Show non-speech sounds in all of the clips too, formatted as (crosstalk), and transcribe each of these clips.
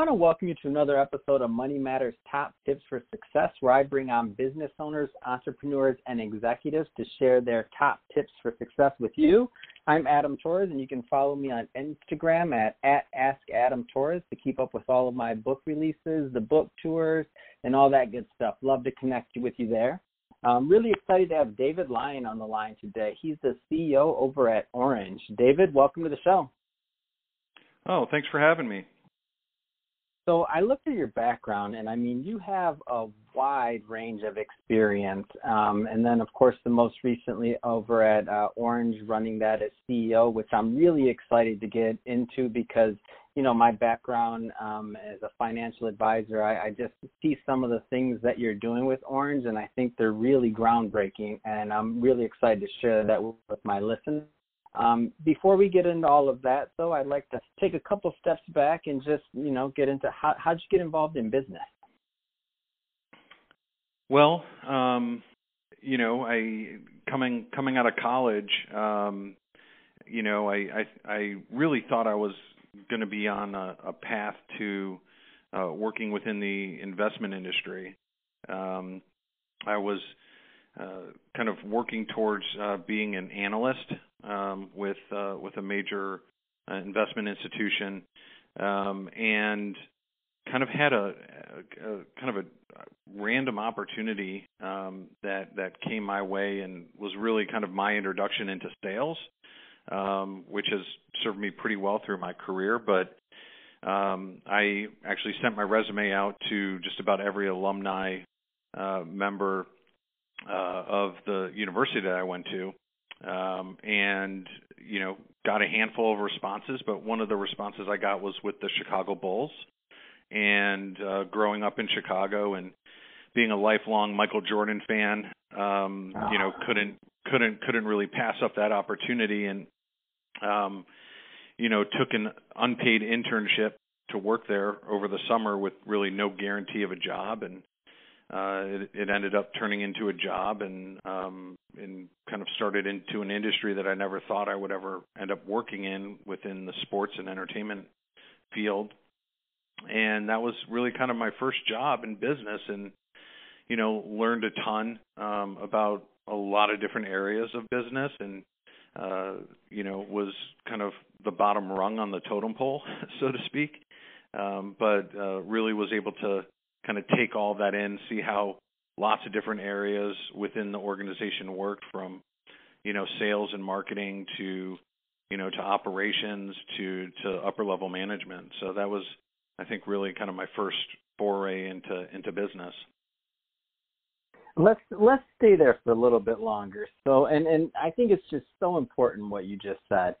want to welcome you to another episode of Money Matters Top Tips for Success, where I bring on business owners, entrepreneurs, and executives to share their top tips for success with you. I'm Adam Torres, and you can follow me on Instagram at, at AskAdamTorres to keep up with all of my book releases, the book tours, and all that good stuff. Love to connect with you there. I'm really excited to have David Lyon on the line today. He's the CEO over at Oranj. David, welcome to the show. Oh, thanks for having me. So I looked at your background, and I mean, you have a wide range of experience. Um, and then, of course, the most recently over at uh, Oranj, running that as CEO, which I'm really excited to get into because, you know, my background um, as a financial advisor, I, I just see some of the things that you're doing with Oranj, and I think they're really groundbreaking. And I'm really excited to share that with my listeners. Um, before we get into all of that, though, I'd like to take a couple steps back and just, you know, get into how how'd you get involved in business? Well, um, you know, I coming coming out of college, um, you know, I I, I really thought I was going to be on a, a path to uh, working within the investment industry. Um, I was kind of working towards uh, being an analyst um, with uh, with a major uh, investment institution, um, and kind of had a, a, a kind of a random opportunity um, that that came my way and was really kind of my introduction into sales, um, which has served me pretty well through my career. But um, I actually sent my resume out to just about every alumni uh, member uh, of the university that I went to, um, and you know got a handful of responses. But one of the responses I got was with the Chicago Bulls, and uh, growing up in Chicago and being a lifelong Michael Jordan fan, um, you know couldn't couldn't couldn't really pass up that opportunity, and um, you know took an unpaid internship to work there over the summer with really no guarantee of a job and uh, it, it ended up turning into a job and um, and kind of started into an industry that I never thought I would ever end up working in within the sports and entertainment field. And that was really kind of my first job in business, and you know learned a ton um, about a lot of different areas of business, and uh, you know was kind of the bottom rung on the totem pole, (laughs) so to speak. Um, but uh, really was able to kind of take all that in, see how lots of different areas within the organization worked from, you know, sales and marketing to, you know, to operations to to upper level management. So that was, I think, really kind of my first foray into into business. Let's let's stay there for a little bit longer. So, and and I think it's just so important what you just said.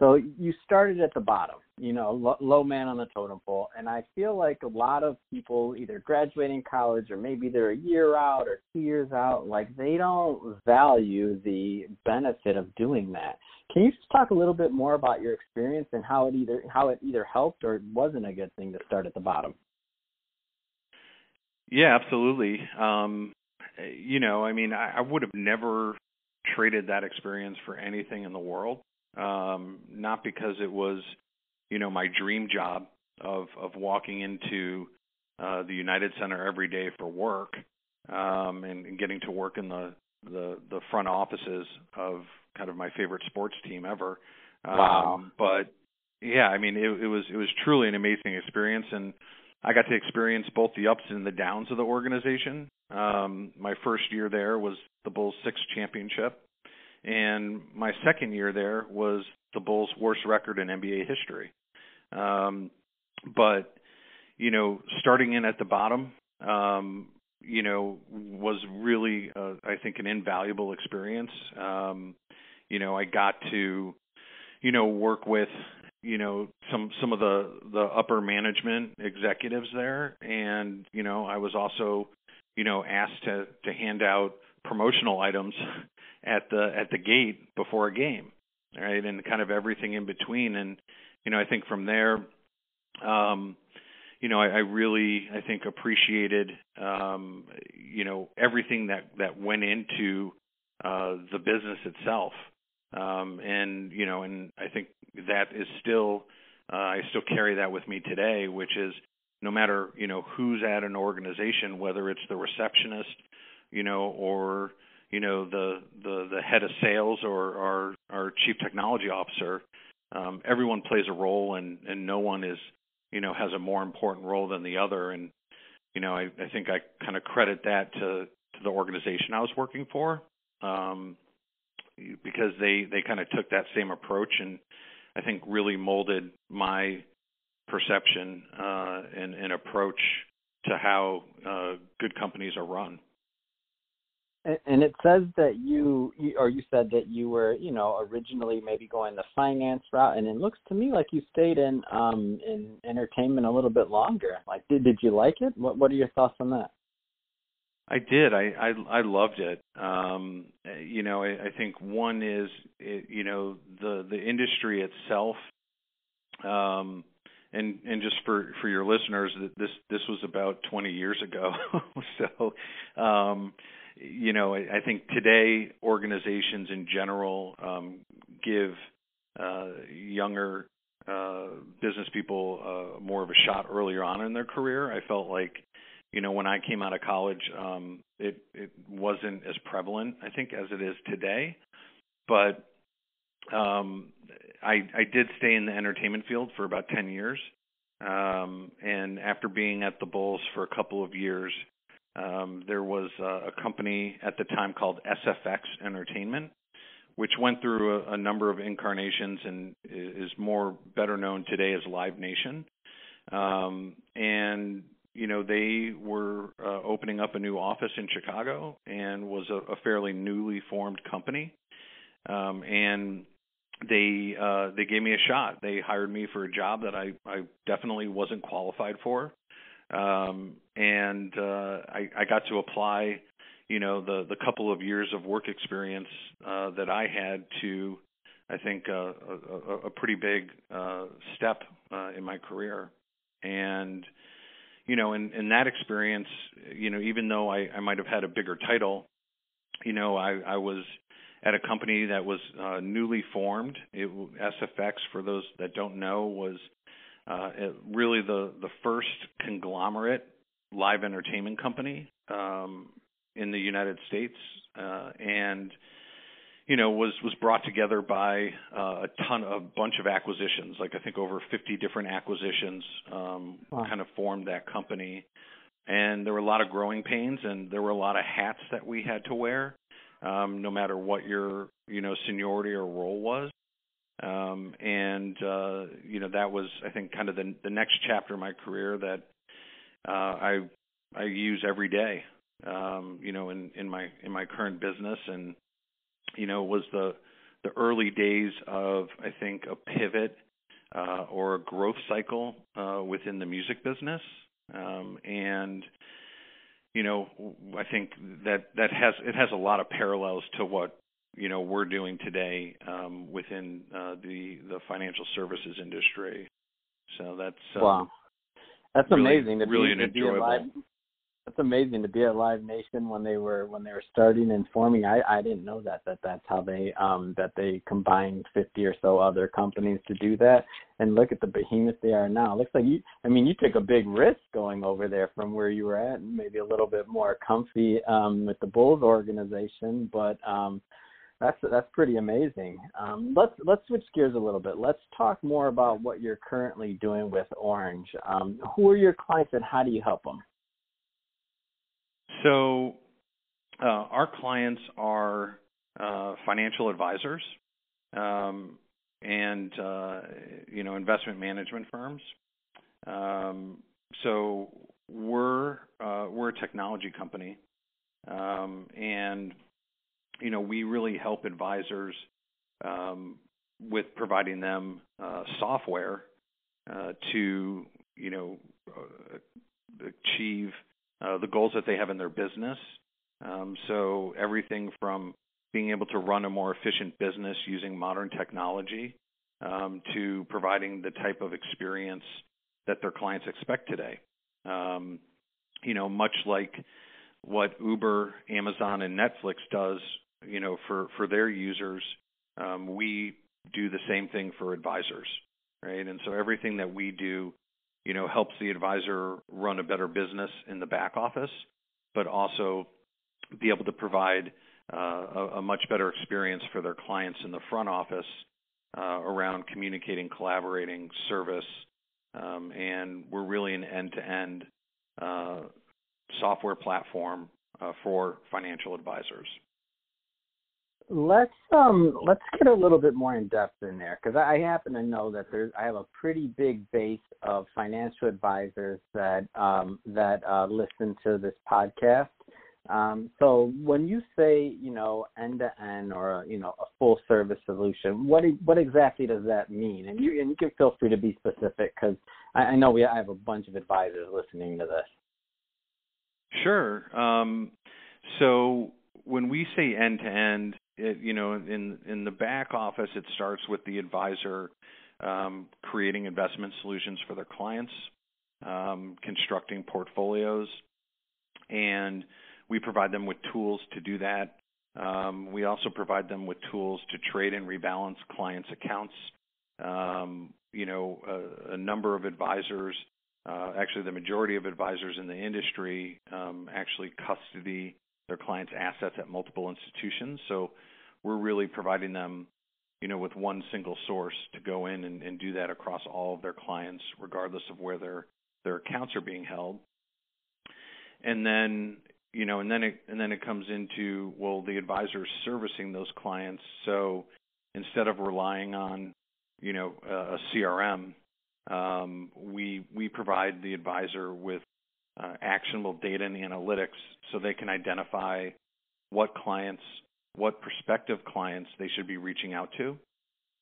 So you started at the bottom, you know, low, low man on the totem pole, and I feel like a lot of people either graduating college or maybe they're a year out or two years out, like they don't value the benefit of doing that. Can you just talk a little bit more about your experience and how it either how it either helped or wasn't a good thing to start at the bottom? Yeah, absolutely. Um, you know, I mean, I, I would have never traded that experience for anything in the world um, not because it was, you know, my dream job of of walking into uh, the United Center every day for work um, and, and getting to work in the, the the front offices of kind of my favorite sports team ever. Wow. Um, but yeah, I mean, it, it was it was truly an amazing experience, and I got to experience both the ups and the downs of the organization. Um, my first year there was the Bulls' sixth championship, and my second year there was the Bulls' worst record in NBA history. Um, but you know, starting in at the bottom, um, you know, was really, uh, I think, an invaluable experience. Um, you know, I got to, you know, work with, you know, some some of the the upper management executives there, and you know, I was also, you know, asked to to hand out promotional items at the at the gate before a game, right? And kind of everything in between. And you know, I think from there, um, you know, I, I really I think appreciated um, you know everything that that went into uh, the business itself. Um, and you know, and I think that is still uh, I still carry that with me today, which is no matter you know who's at an organization, whether it's the receptionist, you know, or you know the the the head of sales or our our chief technology officer, um, everyone plays a role, and and no one is you know has a more important role than the other. And you know, I, I think I kind of credit that to to the organization I was working for, um, because they they kind of took that same approach and I think really molded my perception uh, and, and approach to how uh, good companies are run. And it says that you, or you said that you were, you know, originally maybe going the finance route, and it looks to me like you stayed in um, in entertainment a little bit longer. Like, did did you like it? What What are your thoughts on that? I did. I I, I loved it. Um, you know, I, I think one is, it, you know, the the industry itself. Um, and and just for for your listeners, this this was about 20 years ago. (laughs) so, um, you know, I, I think today organizations in general um, give uh, younger uh, business people uh, more of a shot earlier on in their career. I felt like, you know, when I came out of college, um, it it wasn't as prevalent, I think, as it is today. But um, I I did stay in the entertainment field for about 10 years. Um, and after being at the Bulls for a couple of years, um, there was a, a company at the time called SFX Entertainment, which went through a, a number of incarnations and is more better known today as Live Nation. Um, and you know they were uh, opening up a new office in Chicago and was a, a fairly newly formed company. Um, and they uh, they gave me a shot. They hired me for a job that I I definitely wasn't qualified for um, and uh, I, I got to apply, you know, the the couple of years of work experience uh, that I had to, I think, uh, a, a pretty big uh, step uh, in my career, and you know, in, in that experience, you know, even though I, I might have had a bigger title, you know, I, I was at a company that was uh, newly formed. It, SFX, for those that don't know, was uh, really the the first conglomerate live entertainment company um, in the United States, uh, and you know was was brought together by uh, a ton of bunch of acquisitions. Like I think over 50 different acquisitions um, wow. kind of formed that company, and there were a lot of growing pains, and there were a lot of hats that we had to wear, um, no matter what your you know seniority or role was. Um, and uh, you know that was I think kind of the the next chapter of my career that uh, I I use every day. Um, you know in in my in my current business and you know was the the early days of I think a pivot uh, or a growth cycle uh, within the music business. Um, and you know I think that that has it has a lot of parallels to what you know we're doing today um, within uh, the the financial services industry. So that's um, wow, that's really, amazing to really be, to be alive. That's amazing to be at Live Nation when they were when they were starting and forming. I I didn't know that that that's how they um that they combined 50 or so other companies to do that. And look at the behemoth they are now. It looks like you. I mean, you took a big risk going over there from where you were at, and maybe a little bit more comfy um with the Bulls organization, but um that's that's pretty amazing. Um, let's let's switch gears a little bit. Let's talk more about what you're currently doing with Oranj. Um, who are your clients and how do you help them? So, uh, our clients are uh, financial advisors um, and uh, you know investment management firms. Um, so we're uh, we're a technology company, um, and you know, we really help advisors um, with providing them uh, software uh, to, you know, uh, achieve uh, the goals that they have in their business. Um, so everything from being able to run a more efficient business using modern technology um, to providing the type of experience that their clients expect today. Um, you know, much like what Uber, Amazon, and Netflix does you know, for for their users, um, we do the same thing for advisors, right? And so everything that we do you know, helps the advisor run a better business in the back office, but also be able to provide uh, a, a, much better experience for their clients in the front office uh, around communicating, collaborating, service, um, and we're really an end-to-end uh, software platform uh, for financial advisors. Let's um let's get a little bit more in depth in there because I happen to know that there's I have a pretty big base of financial advisors that um, that uh, listen to this podcast. Um, so when you say you know end to end or you know a full service solution, what what exactly does that mean? And you and you can feel free to be specific because I, I know we I have a bunch of advisors listening to this. Sure. Um, so when we say end to end, you know, in in the back office, it starts with the advisor um, creating investment solutions for their clients, um, constructing portfolios, and we provide them with tools to do that. Um, we also provide them with tools to trade and rebalance clients' accounts. Um, you know, a, a, number of advisors, uh, actually the majority of advisors in the industry, um, actually custody their clients' assets at multiple institutions. So we're really providing them, you know, with one single source to go in and, and do that across all of their clients, regardless of where their their accounts are being held. And then, you know, and then it and then it comes into well, the advisor servicing those clients. So instead of relying on, you know, a, a CRM, um, we we provide the advisor with uh, actionable data and analytics so they can identify what clients, what prospective clients they should be reaching out to,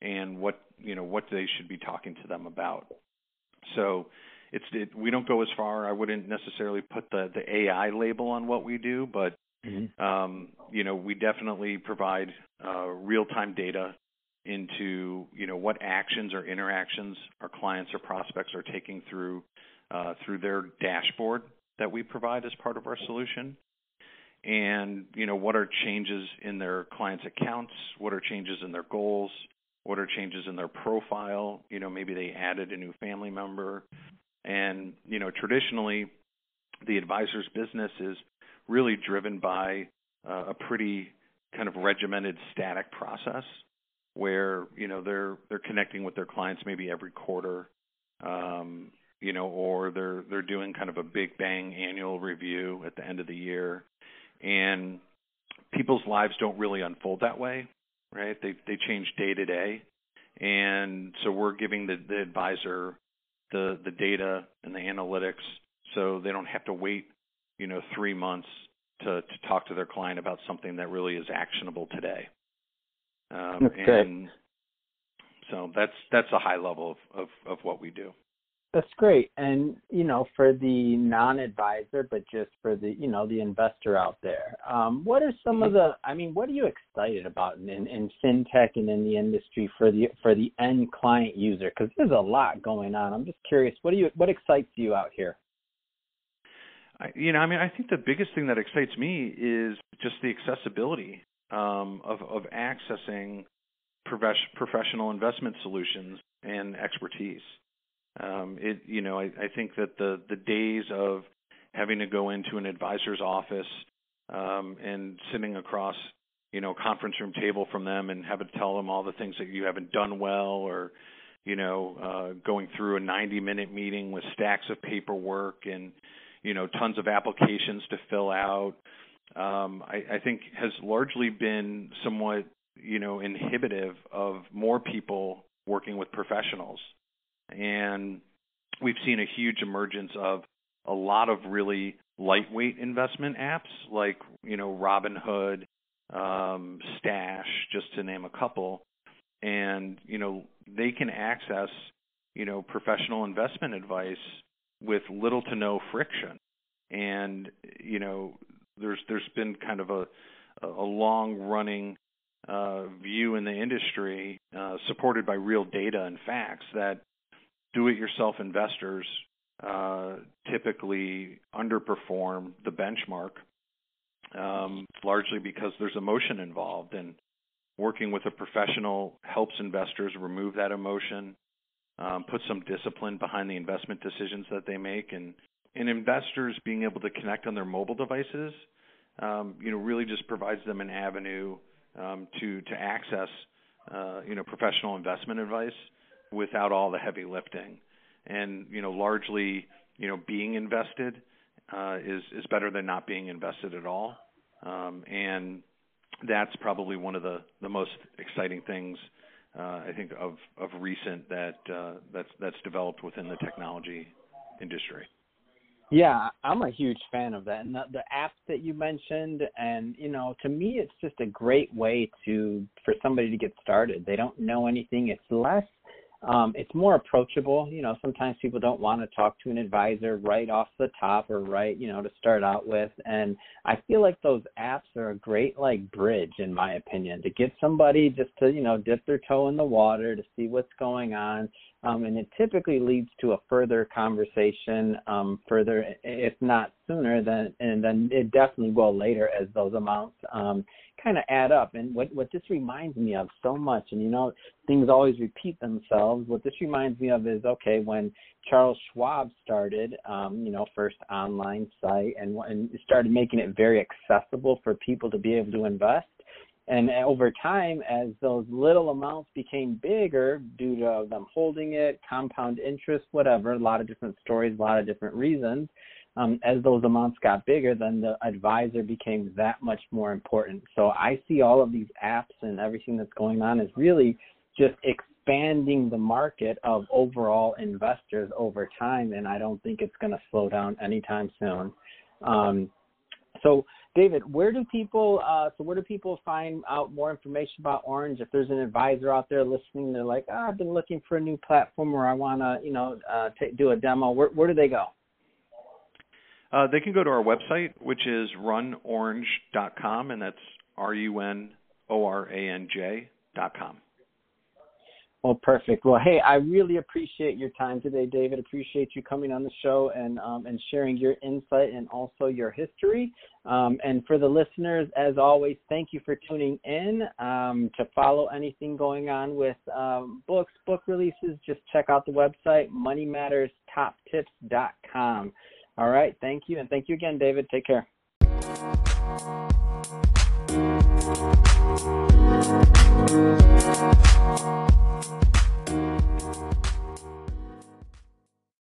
and what you know what they should be talking to them about. So it's it, we don't go as far. I wouldn't necessarily put the the AI label on what we do, but mm-hmm. um, you know we definitely provide uh, real time data into you know what actions or interactions our clients or prospects are taking through uh, through their dashboard that we provide as part of our solution. And you know what are changes in their clients' accounts? What are changes in their goals? What are changes in their profile? You know maybe they added a new family member. And you know traditionally, the advisor's business is really driven by uh, a pretty kind of regimented static process where you know they're they're connecting with their clients maybe every quarter um, you know, or they're they're doing kind of a big bang annual review at the end of the year, and people's lives don't really unfold that way, right? They they change day to day, and so we're giving the, the advisor the the data and the analytics, so they don't have to wait, you know, three months to to talk to their client about something that really is actionable today. Um, okay. And so that's that's a high level of, of, of what we do. That's great. And, you know, for the non-advisor, but just for the, you know, the investor out there, um, what are some of the, I mean, what are you excited about in, in fintech and in the industry for the, for the end client user? Cause there's a lot going on. I'm just curious, what do you, what excites you out here? I, you know, I mean, I think the biggest thing that excites me is just the accessibility um, of, of accessing professional investment solutions and expertise. Um, it, you know, I, I think that the the days of having to go into an advisor's office um, and sitting across, you know, conference room table from them and having to tell them all the things that you haven't done well, or you know, uh, going through a 90 minute meeting with stacks of paperwork and you know tons of applications to fill out. Um, I, I think has largely been somewhat you know inhibitive of more people working with professionals and we've seen a huge emergence of a lot of really lightweight investment apps like you know Robinhood, um, Stash, just to name a couple, and you know they can access you know professional investment advice with little to no friction, and you know there's there's been kind of a a long running uh, view in the industry uh, supported by real data and facts that do-it-yourself investors uh, typically underperform the benchmark, um, largely because there's emotion involved, and working with a professional helps investors remove that emotion, um, put some discipline behind the investment decisions that they make, and and investors being able to connect on their mobile devices, um, you know, really just provides them an avenue um, to to access, uh, you know, professional investment advice without all the heavy lifting, and you know, largely, you know, being invested uh, is is better than not being invested at all, um, and that's probably one of the the most exciting things uh, I think of of recent that uh, that's that's developed within the technology industry. Yeah, I'm a huge fan of that. And the, the apps that you mentioned, and you know, to me, it's just a great way to for somebody to get started. They don't know anything. It's less um, it's more approachable. You know, sometimes people don't want to talk to an advisor right off the top or right, you know, to start out with. And I feel like those apps are a great like bridge, in my opinion, to get somebody just to, you know, dip their toe in the water to see what's going on. Um, and it typically leads to a further conversation, um, further, if not sooner, then and then it definitely will later as those amounts um, kind of add up. And what what this reminds me of so much, and you know, things always repeat themselves. What this reminds me of is okay when Charles Schwab started, um, you know, first online site and and started making it very accessible for people to be able to invest. And over time, as those little amounts became bigger due to them holding it, compound interest, whatever, a lot of different stories, a lot of different reasons, um, as those amounts got bigger, then the advisor became that much more important. So I see all of these apps and everything that's going on is really just expanding the market of overall investors over time, and I don't think it's going to slow down anytime soon. Um, so David, where do people uh, so where do people find out more information about Oranj? If there's an advisor out there listening, they're like, oh, I've been looking for a new platform or I want to, you know, uh, t- do a demo. Where, where do they go? Uh, they can go to our website, which is runoranj.com, and that's R U N O R A N J.com. Well, perfect. Well, hey, I really appreciate your time today, David. Appreciate you coming on the show and um, and sharing your insight and also your history. Um, and for the listeners, as always, thank you for tuning in. Um, to follow anything going on with um, books, book releases, just check out the website moneymatterstoptips.com. All right, thank you, and thank you again, David. Take care.